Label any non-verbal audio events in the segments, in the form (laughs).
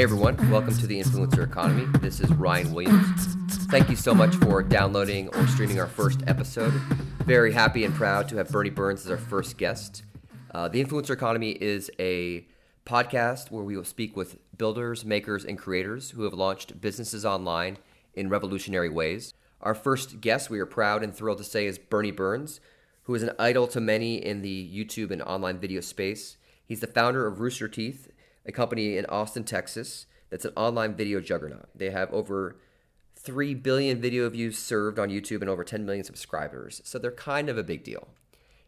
Hey everyone, welcome to the Influencer Economy. This is Ryan Williams. Thank you so much for downloading or streaming our first episode. Very happy and proud to have Bernie Burns as our first guest. Uh, the Influencer Economy is a podcast where we will speak with builders, makers, and creators who have launched businesses online in revolutionary ways. Our first guest, we are proud and thrilled to say, is Bernie Burns, who is an idol to many in the YouTube and online video space. He's the founder of Rooster Teeth, a company in Austin, Texas, that's an online video juggernaut. They have over 3 billion video views served on YouTube and over 10 million subscribers. So they're kind of a big deal.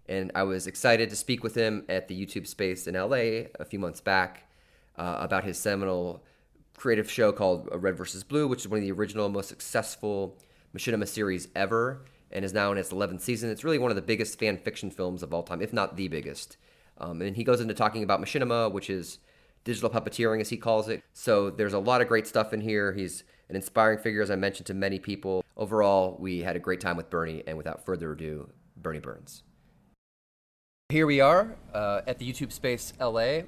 And I was excited to speak with him at the YouTube space in LA a few months back uh, about his seminal creative show called Red versus Blue, which is one of the original, most successful machinima series ever and is now in its 11th season. It's really one of the biggest fan fiction films of all time, if not the biggest. Um, and he goes into talking about machinima, which is digital puppeteering, as he calls it. So there's a lot of great stuff in here. He's an inspiring figure, as I mentioned to many people. Overall, we had a great time with Bernie, and without further ado, Bernie Burns. Here we are uh, at the YouTube Space LA.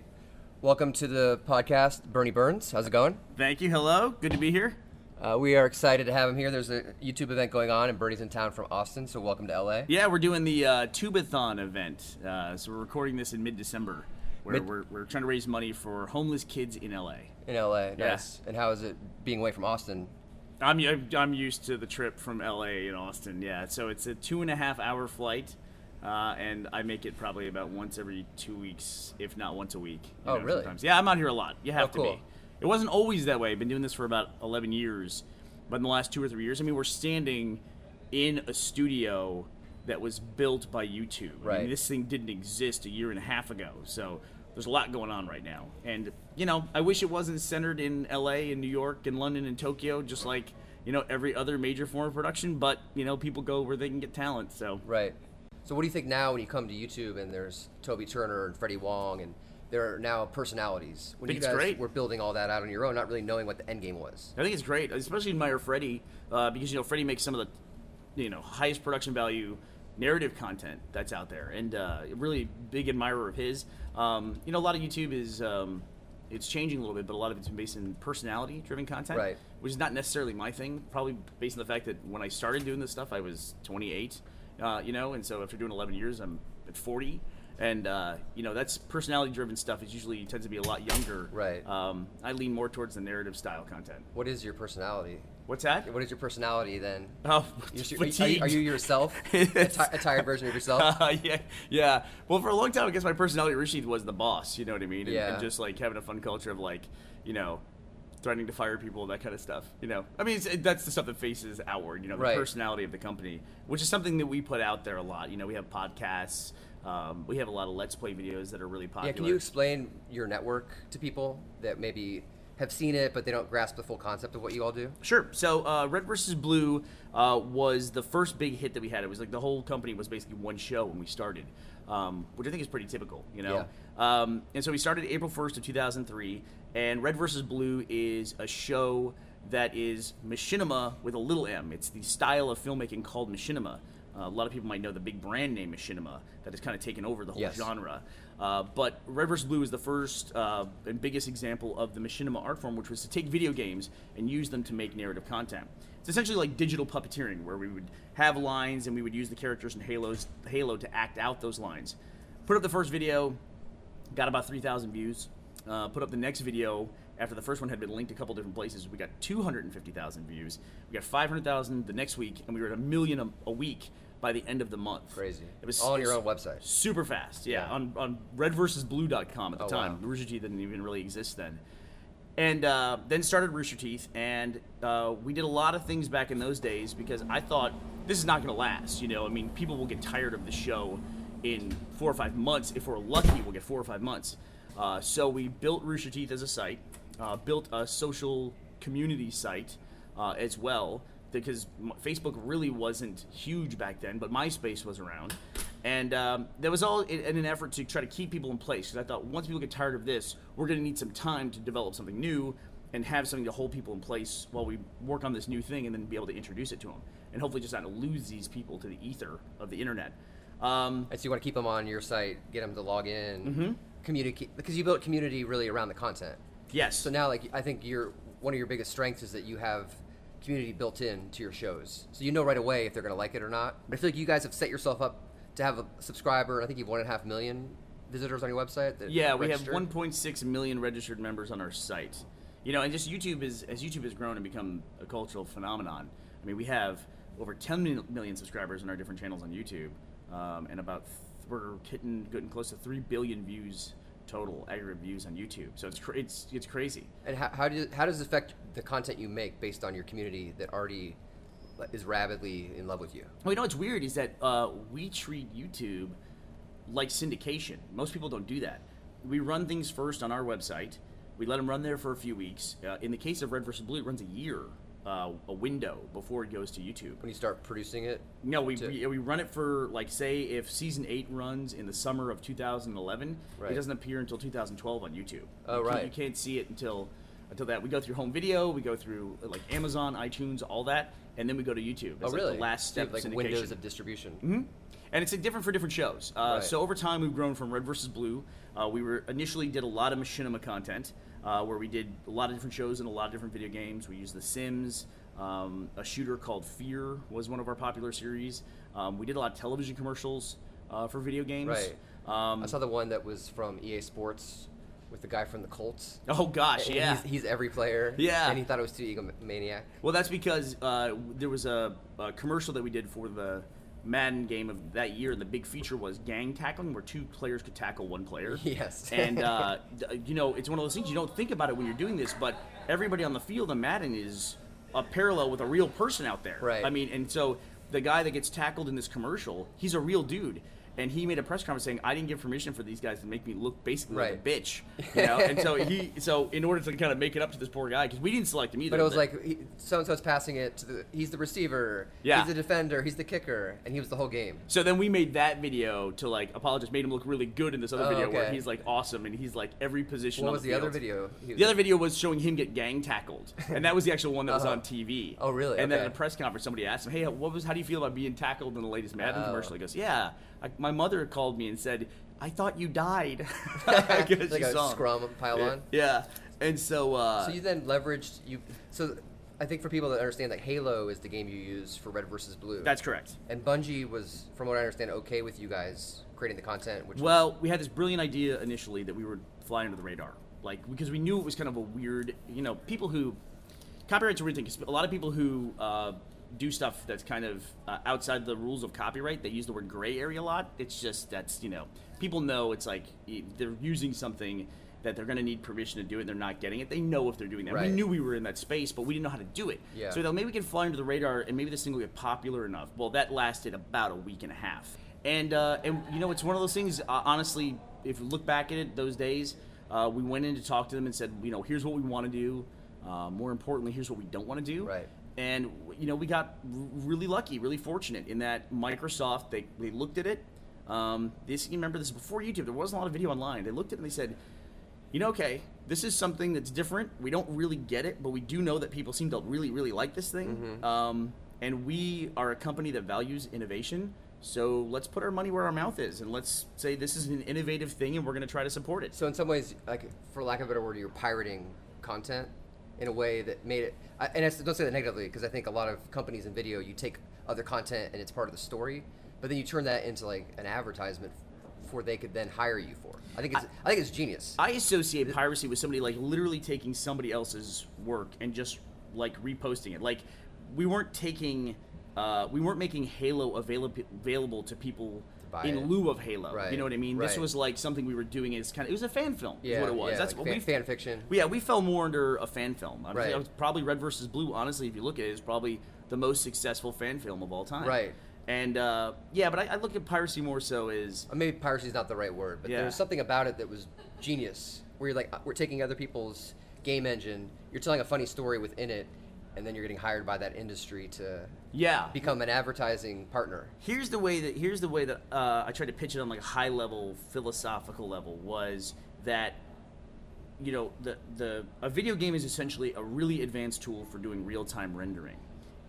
Welcome to the podcast, Bernie Burns. How's it going? Thank you. Hello. Good to be here. Uh, we are excited to have him here. There's a YouTube event going on, and Bernie's in town from Austin, so welcome to LA. Yeah, we're doing the uh, Tubathon event. Uh, so we're recording this in mid-December, where Mid- we're, we're trying to raise money for homeless kids in LA. In LA, Yeah. nice. And how is it being away from Austin? I'm I'm- used to the trip from LA in Austin. Yeah, so it's a two and a half hour flight, uh, and I make it probably about once every two weeks, if not once a week. Oh, know, really? Sometimes. Yeah, I'm out here a lot. You have Oh, cool. to be. It wasn't always that way. I've been doing this for about 11 years, but in the last two or three years, I mean, we're standing in a studio that was built by YouTube. I Right. mean, this thing didn't exist a year and a half ago, so there's a lot going on right now. And you know, I wish it wasn't centered in LA and New York and London and Tokyo, just like you know every other major form of production. But you know, people go where they can get talent. So Right. So what do you think now when you come to YouTube and there's Toby Turner and Freddie Wong and there are now personalities? When think you it's guys great. were building all that out on your own, not really knowing what the end game was. I think it's great, especially admire Freddie uh, because you know Freddie makes some of the you know highest production value narrative content that's out there, and uh, really big admirer of his. Um, you know, a lot of YouTube is um, it's changing a little bit, but a lot of it's been based in personality driven content, Right. Which is not necessarily my thing. Probably based on the fact that when I started doing this stuff, I was 28, uh, you know, and so after doing 11 years, I'm at 40. And uh, you know that's personality-driven stuff. Is usually tends to be a lot younger. Right. Um, I lean more towards the narrative style content. What is your personality? What's that? What is your personality then? Oh, You're- are, you, are you yourself? (laughs) a, tired version of yourself? (laughs) Uh, yeah, yeah. Well, for a long time, I guess my personality at was the boss. You know what I mean? And, Yeah. and just like having a fun culture of like, you know, threatening to fire people, that kind of stuff. You know, I mean, it's, it, that's the stuff that faces outward. You know, the Right. personality of the company, which is something that we put out there a lot. You know, we have podcasts. Um, we have a lot of let's play videos that are really popular. yeah, can you explain your network to people that maybe have seen it but they don't grasp the full concept of what you all do? Sure. So, uh, Red versus Blue uh, was the first big hit that we had. It was like the whole company was basically one show when we started, um, which I think is pretty typical, you know. Um, and so we started April first of two thousand three, and Red versus Blue is a show that is machinima with a little m. It's the style of filmmaking called machinima. Uh, a lot of people might know the big brand name machinima that has kind of taken over the whole Yes. genre. Uh, but Red vs. Blue is the first uh, and biggest example of the machinima art form, which was to take video games and use them to make narrative content. It's essentially like digital puppeteering, where we would have lines and we would use the characters in Halo's Halo to act out those lines. Put up the first video, got about 3,000 views. Uh, put up the next video after the first one had been linked a couple different places. We got 250,000 views. We got 500,000 the next week, and we were at a million a, a week by the end of the month. Crazy. It was all on your own website. super fast. Yeah, Yeah. on on redversusblue.com at the Oh, time. wow. Rooster Teeth didn't even really exist then. And uh, then started Rooster Teeth, and uh, we did a lot of things back in those days because I thought this is not going to last. You know, I mean, people will get tired of the show in four or five months. If we're lucky, we'll get four or five months. Uh, so we built Rooster Teeth as a site, uh, built a social community site uh, as well because Facebook really wasn't huge back then, but MySpace was around. And um, that was all in, in an effort to try to keep people in place. Because I thought once people get tired of this, we're going to need some time to develop something new and have something to hold people in place while we work on this new thing and then be able to introduce it to them. And hopefully just not to lose these people to the ether of the internet. Um, And so you want to keep them on your site, get them to log in, Mm-hmm. communicate because you built community really around the content. Yes. So now, like, I think your one of your biggest strengths is that you have community built in to your shows, so you know right away if they're going to like it or not. But I feel like you guys have set yourself up to have a subscriber. I think you've one and a half million visitors on your website. Yeah, we have 1.6 million registered members on our site. You know, and just YouTube is as YouTube has grown and become a cultural phenomenon. I mean, we have over 10 million subscribers on our different channels on YouTube, um, and about th- we're hitting getting close to three billion views total aggregate views on YouTube. So it's cra- it's it's crazy. And how, how, do, how does it affect the content you make based on your community that already is rabidly in love with you? Well, you know what's weird is that uh, we treat YouTube like syndication. Most people don't do that. We run things first on our website. We let them run there for a few weeks. Uh, in the case of Red vs. Blue, it runs a year, uh, a window before it goes to YouTube. When you start producing it, No, we, to- we we run it for like say if season eight runs in the summer of 2011, Right. it doesn't appear until 2012 on YouTube. Oh, you right. You can't see it until until that. We go through home video, we go through uh, like Amazon, iTunes, all that, and then we go to YouTube. oh That's really? Like the last step have, like syndication. windows of distribution. hmm And it's uh, different for different shows. Uh, Right. So over time, we've grown from Red versus Blue. Uh, we were initially did a lot of machinima content, uh, where we did a lot of different shows and a lot of different video games. We used The Sims. Um, a shooter called Fear was one of our popular series. Um, we did a lot of television commercials uh, for video games. Right. Um, I saw the one that was from EA Sports with the guy from the Colts. oh gosh, And yeah. He's, he's every player. Yeah. And he thought it was too egomaniac. Well, that's because uh, there was a, a commercial that we did for the Madden game of that year, and the big feature was gang tackling, where two players could tackle one player. (laughs) Yes. and uh, (laughs) you know, it's one of those things you don't think about it when you're doing this, but everybody on the field on Madden is a parallel with a real person out there. Right. I mean, and so the guy that gets tackled in this commercial, he's a real dude. And he made a press conference saying, "I didn't give permission for these guys to make me look basically like a bitch," (laughs) you know. and so he, so in order to kind of make it up to this poor guy, because we didn't select him either. But it was the- like so and so's passing it to the. He's the receiver. Yeah. He's the defender. He's the kicker, and he was the whole game. So then we made that video to like apologize, made him look really good in this other Oh, video where he's like awesome and he's like every position. What on was the, the other field. video? He was The other video was showing him get gang tackled, and that was the actual one that was Uh-huh. on TV. Oh, really? And then Okay. at a press conference, somebody asked him, "Hey, what was? How do you feel about being tackled in the latest Madden Oh. commercial?" He goes, "Yeah, I, my mother called me and said I thought you died." (laughs) (laughs) Like a saw scrum pile on. Yeah, and so uh, So you then leveraged you. So I think for people that understand, like Halo is the game you use for Red versus Blue. that's correct. and Bungie was, from what I understand, okay with you guys creating the content. Which was- Well, we had this brilliant idea initially that we would fly under the radar, like because we knew it was kind of a weird, you know, people who copyright's a weird thing. 'cause a lot of people who uh, do stuff that's kind of uh, outside the rules of copyright, they use the word gray area a lot. It's just that's you know, people know it's like they're using something that they're going to need permission to do it. and They're not getting it. They know if they're doing that. We knew we were in that space, but we didn't know how to do it. Yeah. So thought maybe we can fly under the radar, and maybe this thing will get popular enough. Well, that lasted about a week and a half. And uh, and you know, it's one of those things. Uh, honestly, if you look back at it, those days, uh, we went in to talk to them and said, you know, here's what we want to do. Uh, more importantly, here's what we don't want to do. Right. And you know, we got really lucky, really fortunate in that Microsoft they they looked at it. Um, this you remember this is before YouTube. There wasn't a lot of video online. They looked at it and they said, you know, okay, this is something that's different. We don't really get it, but we do know that people seem to really, really like this thing. Mm-hmm. Um, and we are a company that values innovation. So let's put our money where our mouth is, and let's say this is an innovative thing, and we're going to try to support it. So in some ways, like for lack of a better word, you're pirating content in a way that made it. I, and I don't say that negatively because I think a lot of companies in video, you take other content and it's part of the story, but then you turn that into like an advertisement for they could then hire you for. I think it's I, think it's genius. I associate piracy with somebody like literally taking somebody else's work and just like reposting it. Like we weren't taking, uh, we weren't making Halo available available to people buy in it. lieu of Halo. Right, You know what I mean? This right. was like something we were doing. It's kind of it was a fan film. is yeah, what it was. yeah, That's like what fan, we fan fiction. Yeah, we fell more under a fan film. I Right. was probably Red versus Blue. Honestly, if you look at it, it's probably the most successful fan film of all time. Right. And uh, yeah, but I, I look at piracy more so as Uh, Maybe piracy is not the right word, but Yeah. there's something about it that was genius. Where you're like, uh, we're taking other people's game engine, you're telling a funny story within it, and then you're getting hired by that industry to yeah. become an advertising partner. here's the way that here's the way that uh, I tried to pitch it on like a high level philosophical level was that you know the the a video game is essentially a really advanced tool for doing real time rendering,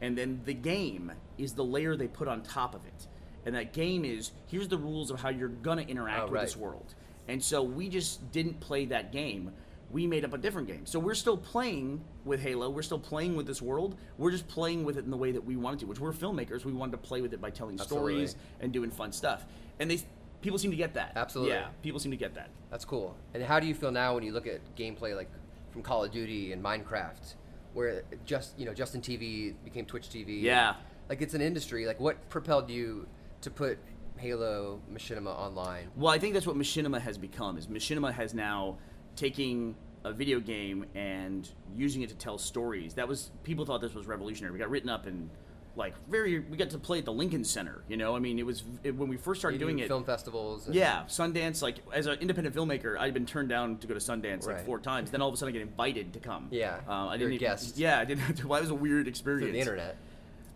and then the game is the layer they put on top of it, and that game is here's the rules of how you're gonna interact Oh, with right. this world, and so we just didn't play that game. We made up a different game. So we're still playing with Halo. We're still playing with this world. We're just playing with it in the way that we wanted to, which we're filmmakers. We wanted to play with it by telling Absolutely. stories and doing fun stuff. And they people seem to get that. Absolutely. Yeah, people seem to get that. That's cool. And how do you feel now when you look at gameplay like from Call of Duty and Minecraft, where just you know Justin TV became Twitch TV? Yeah. Like it's an industry. Like what propelled you to put Halo Machinima online? Well, I think that's what Machinima has become. Is Machinima has now taking a video game and using it to tell stories. That was people thought this was revolutionary. We got written up in like very. We got to play at the Lincoln Center. You know, I mean, it was it, when we first started doing it. film festivals. And Yeah, Sundance. Like as an independent filmmaker, I'd been turned down to go to Sundance like four times. Then all of a sudden, I get invited to come. Yeah, uh, I you're didn't a even- guest. Yeah, I didn't. Have to, (laughs) well, it was a weird experience. through the internet.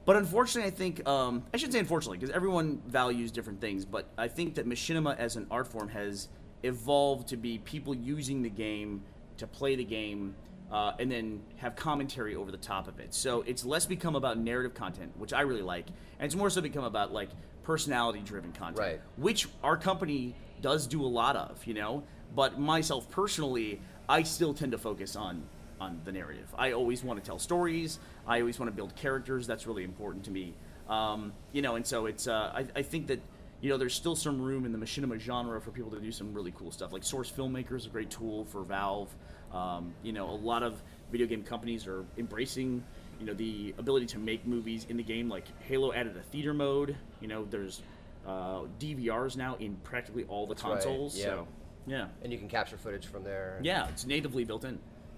But unfortunately, I think um, I shouldn't say unfortunately because everyone values different things. But I think that machinima as an art form has evolved to be people using the game to play the game uh, and then have commentary over the top of it. So it's less become about narrative content, which I really like, and it's more so become about like personality-driven content, Right. which our company does do a lot of, you know. But myself personally, I still tend to focus on on the narrative. I always want to tell stories. I always want to build characters. That's really important to me. Um, you know, and so it's. Uh, I, I think that you know there's still some room in the machinima genre for people to do some really cool stuff. Like Source Filmmaker is a great tool for Valve. Um, you know, a lot of video game companies are embracing you know the ability to make movies in the game. Like Halo added a theater mode. You know, there's uh, DVRs now in practically all the right, consoles. yeah. So yeah, And you can capture footage from there. yeah, it's natively built in.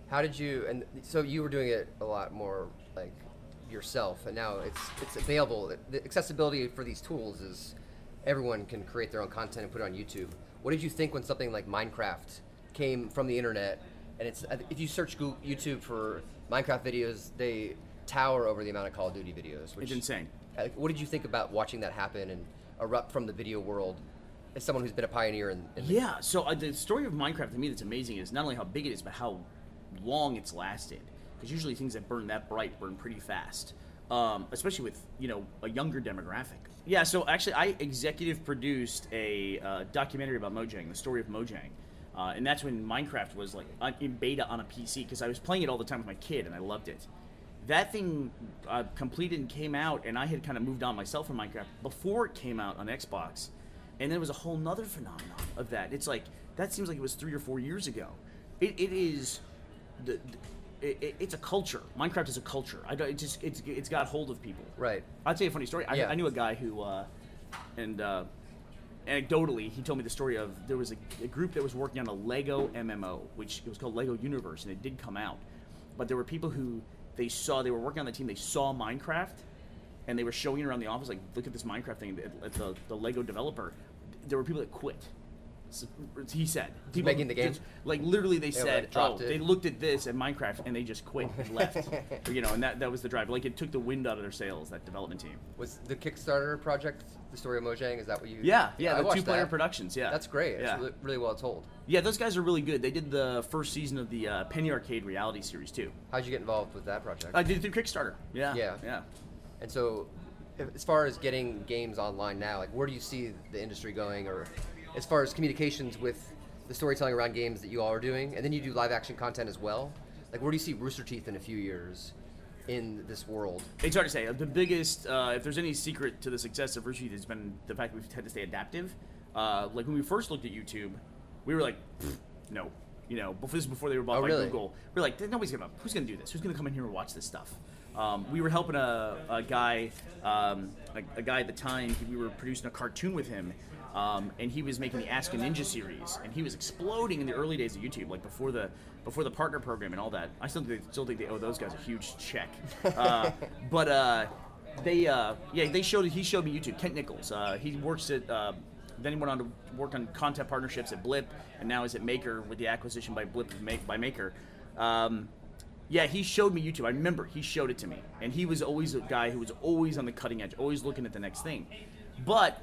How did you? And so you were doing it a lot more like yourself, and now it's it's available. The accessibility for these tools is everyone can create their own content and put it on YouTube. What did you think when something like Minecraft came from the internet? And it's if you search Google, YouTube for Minecraft videos, they tower over the amount of Call of Duty videos. Which, It's insane. What did you think about watching that happen and erupt from the video world? As someone who's been a pioneer in, in the Yeah, so uh, the story of Minecraft to me that's amazing is not only how big it is, but how long it's lasted. Because usually things that burn that bright burn pretty fast, um, especially with you know a younger demographic. Yeah, so actually I executive produced a uh, documentary about Mojang, the story of Mojang, uh, and that's when Minecraft was like in beta on a PC because I was playing it all the time with my kid and I loved it. That thing uh, completed and came out, and I had kind of moved on myself from Minecraft before it came out on Xbox and then it was a whole nother phenomenon of that. It's like that seems like it was three or four years ago. It, it is, the, the it, it- it's a culture. Minecraft is a culture. I don't, it just it's it's got hold of people. right. I'll tell you a funny story. I, Yeah. I knew a guy who, uh, and uh, anecdotally, he told me the story of there was a, a group that was working on a Lego MMO, which it was called Lego Universe, and it did come out. But there were people who they saw they were working on the team. They saw Minecraft, and they were showing it around the office, like, look at this Minecraft thing. At, at the the Lego developer, there were people that quit. He said, people making the game? just- like literally, they like, said, "Oh, it. they looked at this at Minecraft and they just quit and left." (laughs) you know, and that that was the drive. Like it took the wind out of their sails. That development team. Was the Kickstarter project the story of Mojang? Is that what you? Yeah, yeah, I the two-player productions. Yeah, That's great. It's Yeah, really, really well told. yeah, those guys are really good. They did the first season of the uh, Penny Arcade reality series too. How'd you get involved with that project? I did it through Kickstarter. Yeah, Yeah. yeah. and so, as far as getting games online now, like where do you see the industry going, or as far as communications with the storytelling around games that you all are doing, and then you do live action content as well. Like where do you see Rooster Teeth in a few years in this world? It's hard to say. The biggest, uh, if there's any secret to the success of Rooster Teeth, has been the fact that we've had to stay adaptive. Uh, like when we first looked at YouTube, we were like, no, you know, before this is before they were bought Oh, by really? Google. We are like, nobody's gonna, who's gonna do this? Who's gonna come in here and watch this stuff? Um, we were helping a, a guy, um, a, a guy at the time. We were producing a cartoon with him. Um, and he was making the Ask a Ninja series, and he was exploding in the early days of YouTube, like before the before the partner program and all that. I still think, still think they owe those guys a huge check. (laughs) Uh, but uh, they uh, yeah they showed he showed me YouTube. Kent Nichols, uh, he works at uh, then he went on to work on content partnerships at Blip, and now is at Maker with the acquisition by Blip by Maker. Um, yeah, he showed me YouTube. I remember he showed it to me, and he was always a guy who was always on the cutting edge, always looking at the next thing. But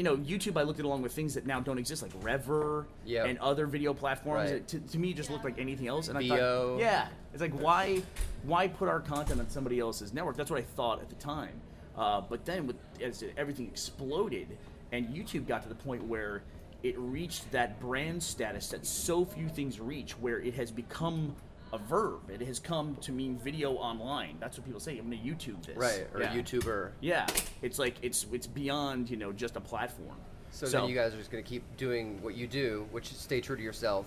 you know, YouTube, I looked at along with things that now don't exist, like Revver Yep. and other video platforms. Right. It, to, to me, just looked like anything else. And I thought, yeah, it's like why, why put our content on somebody else's network? That's what I thought at the time. Uh, but then, with as everything exploded, and YouTube got to the point where it reached that brand status that so few things reach, where it has become a verb. It has come to mean video online. That's what people say. I'm going to YouTube this. Right, or yeah. YouTuber. Yeah, it's like it's it's beyond you know just a platform. So, then you guys are just gonna keep doing what you do, which is stay true to yourself.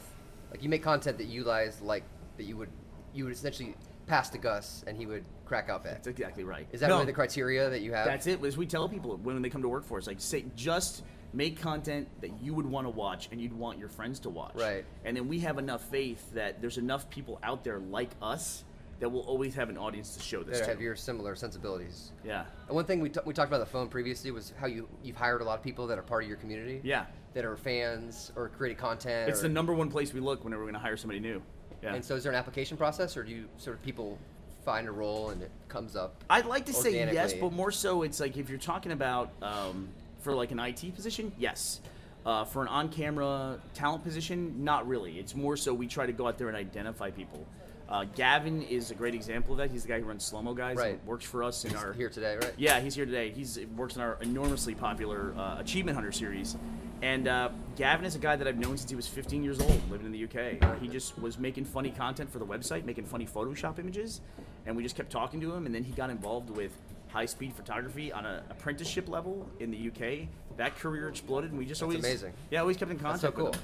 Like you make content that you guys like that you would you would essentially pass to Gus and he would crack out That's exactly right. Is that No, really the criteria that you have? That's it. As we tell people when they come to work for us, like say just make content that you would want to watch and you'd want your friends to watch. Right. And then we have enough faith that there's enough people out there like us that will always have an audience to show this that to. have your similar sensibilities. yeah. And one thing we, t- we talked about the phone previously was how you you've hired a lot of people that are part of your community. Yeah. That are fans or creating content. It's or, the number one place we look whenever we're going to hire somebody new. Yeah. And so, is there an application process, or do you sort of people find a role and it comes up? I'd like to say yes, but more so, it's like if you're talking about um, for like an IT position, yes. Uh, for an on-camera talent position, not really. It's more so we try to go out there and identify people. Uh, Gavin is a great example of that. He's the guy who runs Slow Mo Guys. Right. Works for us in our here today, right? Yeah, he's here today. He's works in our enormously popular uh, Achievement Hunter series. And uh, Gavin is a guy that I've known since he was 15 years old, living in the UK. He just was making funny content for the website, making funny Photoshop images, and we just kept talking to him. And then he got involved with high-speed photography on an apprenticeship level in the UK. That career exploded, and we just always amazing. Yeah, always kept in That's contact. so cool.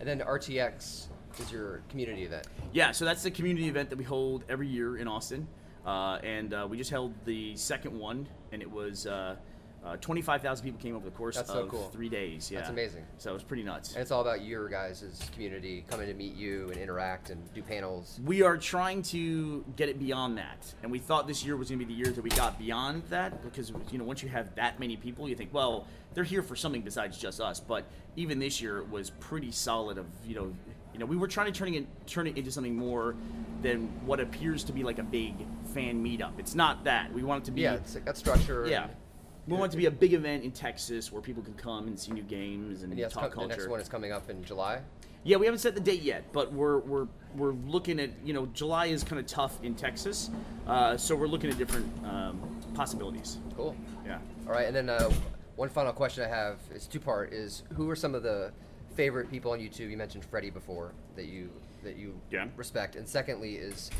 And then RTX is your community event. Yeah, so that's the community event that we hold every year in Austin, uh, and uh, we just held the second one, and it was uh, uh, 25,000 people came over the course That's of so cool. three days. Yeah, That's amazing. So it was pretty nuts. And it's all about your guys' community coming to meet you and interact and do panels. we are trying to get it beyond that, and we thought this year was going to be the year that we got beyond that because you know once you have that many people, you think, well, they're here for something besides just us. But even this year was pretty solid. Of you know, you know, we were trying to turn it turn it into something more than what appears to be like a big fan meetup. It's not that. We want it to be Yeah, it's got structure. yeah. And, We want it to be a big event in Texas where people can come and see new games and and talk com- the next one is coming up in July. Yeah, we haven't set the date yet, but we're we're we're looking at you know July is kind of tough in Texas, uh, so we're looking at different um, possibilities. Cool. Yeah. All right, and then uh, one final question I have is two part: is who are some of the favorite people on YouTube? You mentioned Freddie before that you that you Yeah. respect, and secondly is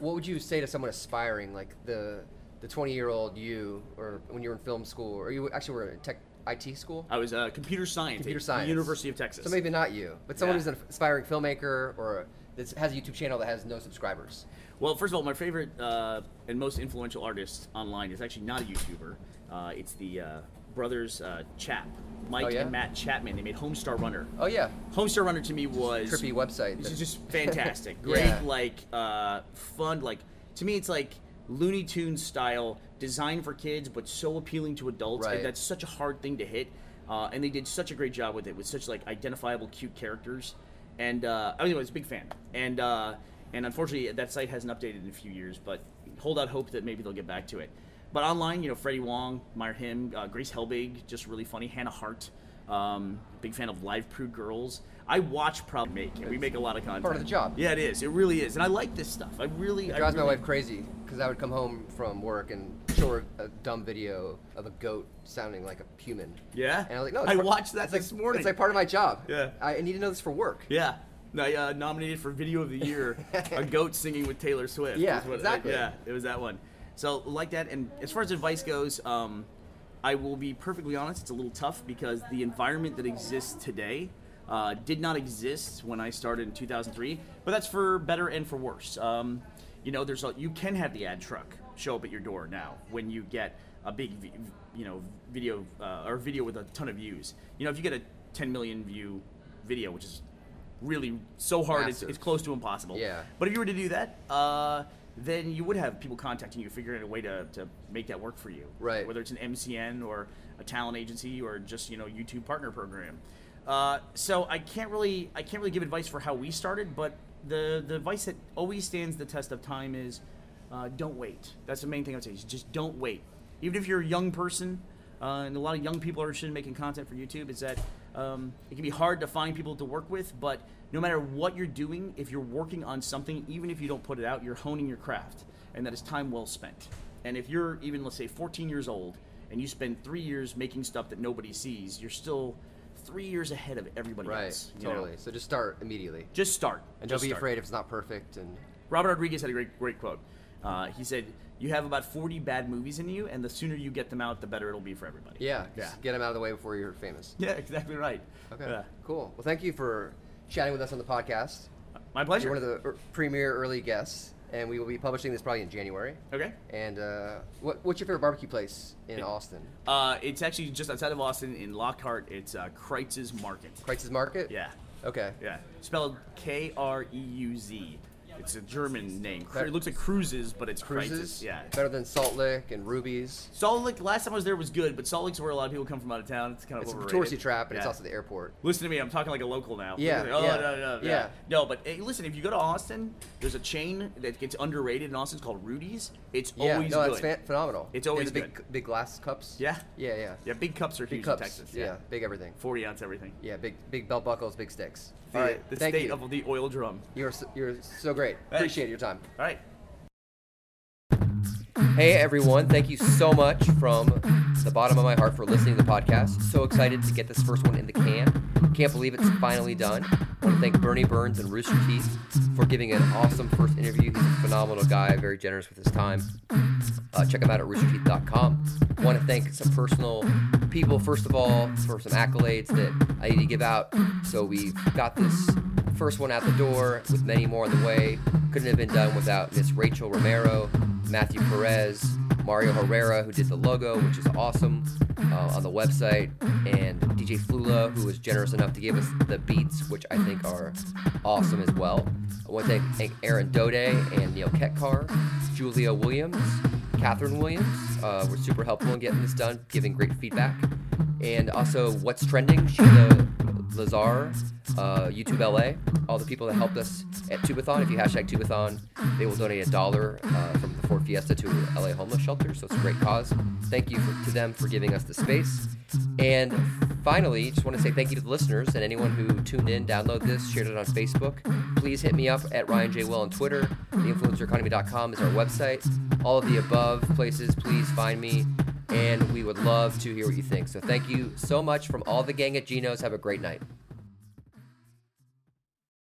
what would you say to someone aspiring, like the the twenty year old you, or when you were in film school, or you actually were in tech IT school? I was uh, computer science Computer science. the University of Texas. So maybe not you, but someone Yeah. who's an aspiring filmmaker or that has a YouTube channel that has no subscribers. Well, first of all, my favorite uh, and most influential artist online is actually not a YouTuber. Uh, it's the uh, brothers uh, Chap, Mike Oh, yeah? and Matt Chapman. They made Homestar Runner. Oh yeah, Homestar Runner to me was trippy website. This is just fantastic. (laughs) Great, Yeah. like uh, fun. Like to me, it's like Looney Tunes style, designed for kids, but so appealing to adults. Right. And that's such a hard thing to hit. Uh, and they did such a great job with it, with such like identifiable, cute characters. And uh, I was a big fan. And uh, and unfortunately, that site hasn't updated in a few years. But hold out hope that maybe they'll get back to it. But online, you know, Freddie Wong, admire him. Uh, Grace Helbig, just really funny. Hannah Hart, um, big fan of Live Prude Girls. I watch Proud Make, and we make a lot of content. Part of the job. Yeah, it is. It really is, and I like this stuff. I really. It I drives my wife crazy because I would come home from work and show her a dumb video of a goat sounding like a human. Yeah. And I was like, no, it's I part- watched that it's this like, morning. It's like part of my job. Yeah. I I need to know this for work. Yeah. I uh, nominated for Video of the Year, a (laughs) goat singing with Taylor Swift. Yeah, what- exactly. yeah, it was that one. So like that, and as far as advice goes, um, I will be perfectly honest. It's a little tough because the environment that exists today uh, did not exist when I started in 2003. But that's for better and for worse. Um, you know, there's a, you can have the ad truck show up at your door now when you get a big, you know, video uh, or video with a ton of views. You know, if you get a 10 million view video, which is really so hard, it's, it's close to impossible. Yeah. But if you were to do that, uh, then you would have people contacting you, figuring out a way to, to make that work for you. Right. Whether it's an MCN or a talent agency or just you know YouTube partner program. Uh, so I can't really I can't really give advice for how we started, but the the advice that always stands the test of time is uh, don't wait. That's the main thing I would say. Is just don't wait. Even if you're a young person, uh, and a lot of young people are interested in making content for YouTube, is that um, it can be hard to find people to work with. But no matter what you're doing, if you're working on something, even if you don't put it out, you're honing your craft, and that is time well spent. And if you're even let's say 14 years old and you spend three years making stuff that nobody sees, you're still three years ahead of everybody Right. else. know? Totally. So just start immediately. Just start. And Just don't be start. afraid if it's not perfect. And Robert Rodriguez had a great, great quote. Uh, he said, "You have about 40 bad movies in you, and the sooner you get them out, the better it'll be for everybody." yeah, yeah, get them out of the way before you're famous. (laughs) yeah, exactly right. Okay. Yeah. Cool. Well, thank you for chatting with us on the podcast. My pleasure. You're one of the er- premier early guests, and we will be publishing this probably in January. okay. And uh, what, what's your favorite barbecue place in Austin? Uh, it's actually just outside of Austin in Lockhart. It's uh, Kreuz's Market. Kreuz's Market? Yeah, Okay. yeah. Spelled K R E U Z. It's a German name. It looks like cruises, but it's Cruises? Kreuz's. Yeah. Better than Salt Lick and Ruby's. Salt Lick. Last time I was there was good, but Salt Lick's where a lot of people come from out of town. It's kind of It's a overrated. touristy trap, and it's also the airport. Listen to me, I'm talking like a local now. Yeah, Oh, yeah, no, no, yeah. yeah. No, but hey, listen, if you go to Austin, there's a chain that gets underrated in Austin. It's called Rudy's. It's Yeah, always no, good. fan- phenomenal. It's always the big, good. big glass cups. Yeah. Yeah, yeah. Yeah, big cups are Big huge cups. in Texas. yeah. big everything. 40 ounce everything. Yeah, big big belt buckles, big sticks. The, right, the state you. of the oil drum. You're so, you're so great. Appreciate your time. All right. Hey everyone, thank you so much from the bottom of my heart for listening to the podcast. So excited to get this first one in the can. Can't believe it's finally done. I want to thank Bernie Burns and Rooster Teeth for giving an awesome first interview. He's a phenomenal guy, very generous with his time. Uh, check him out at roosterteeth.com. Want to thank some personal people, first of all, for some accolades that I need to give out. So we've got this first one out the door with many more on the way. Couldn't have been done without Miss Rachel Romero, Matthew Perez, Mario Herrera, who did the logo, which is awesome uh, on the website, and DJ Flula, who was generous enough to give us the beats, which I think are awesome as well. I want to thank Aaron Dode and Neil Ketkar, Julia Williams, Catherine Williams. Uh, were super helpful in getting this done, giving great feedback. And also, What's Trending, Shira Lazar, uh, YouTube LA, all the people that helped us at Tubathon. If you hashtag Tubathon, they will donate a dollar uh, from Ford Fiesta to LA homeless shelter. So it's a great cause. Thank you for, to them for giving us the space. And finally, just want to say thank you to the listeners and anyone who tuned in, downloaded this, shared it on Facebook. Please hit me up at Ryan J. Will on Twitter. TheInfluencerEconomy.com is our website. All of the above places, please find me. And we would love to hear what you think. So thank you so much from all the gang at Geno's. Have a great night.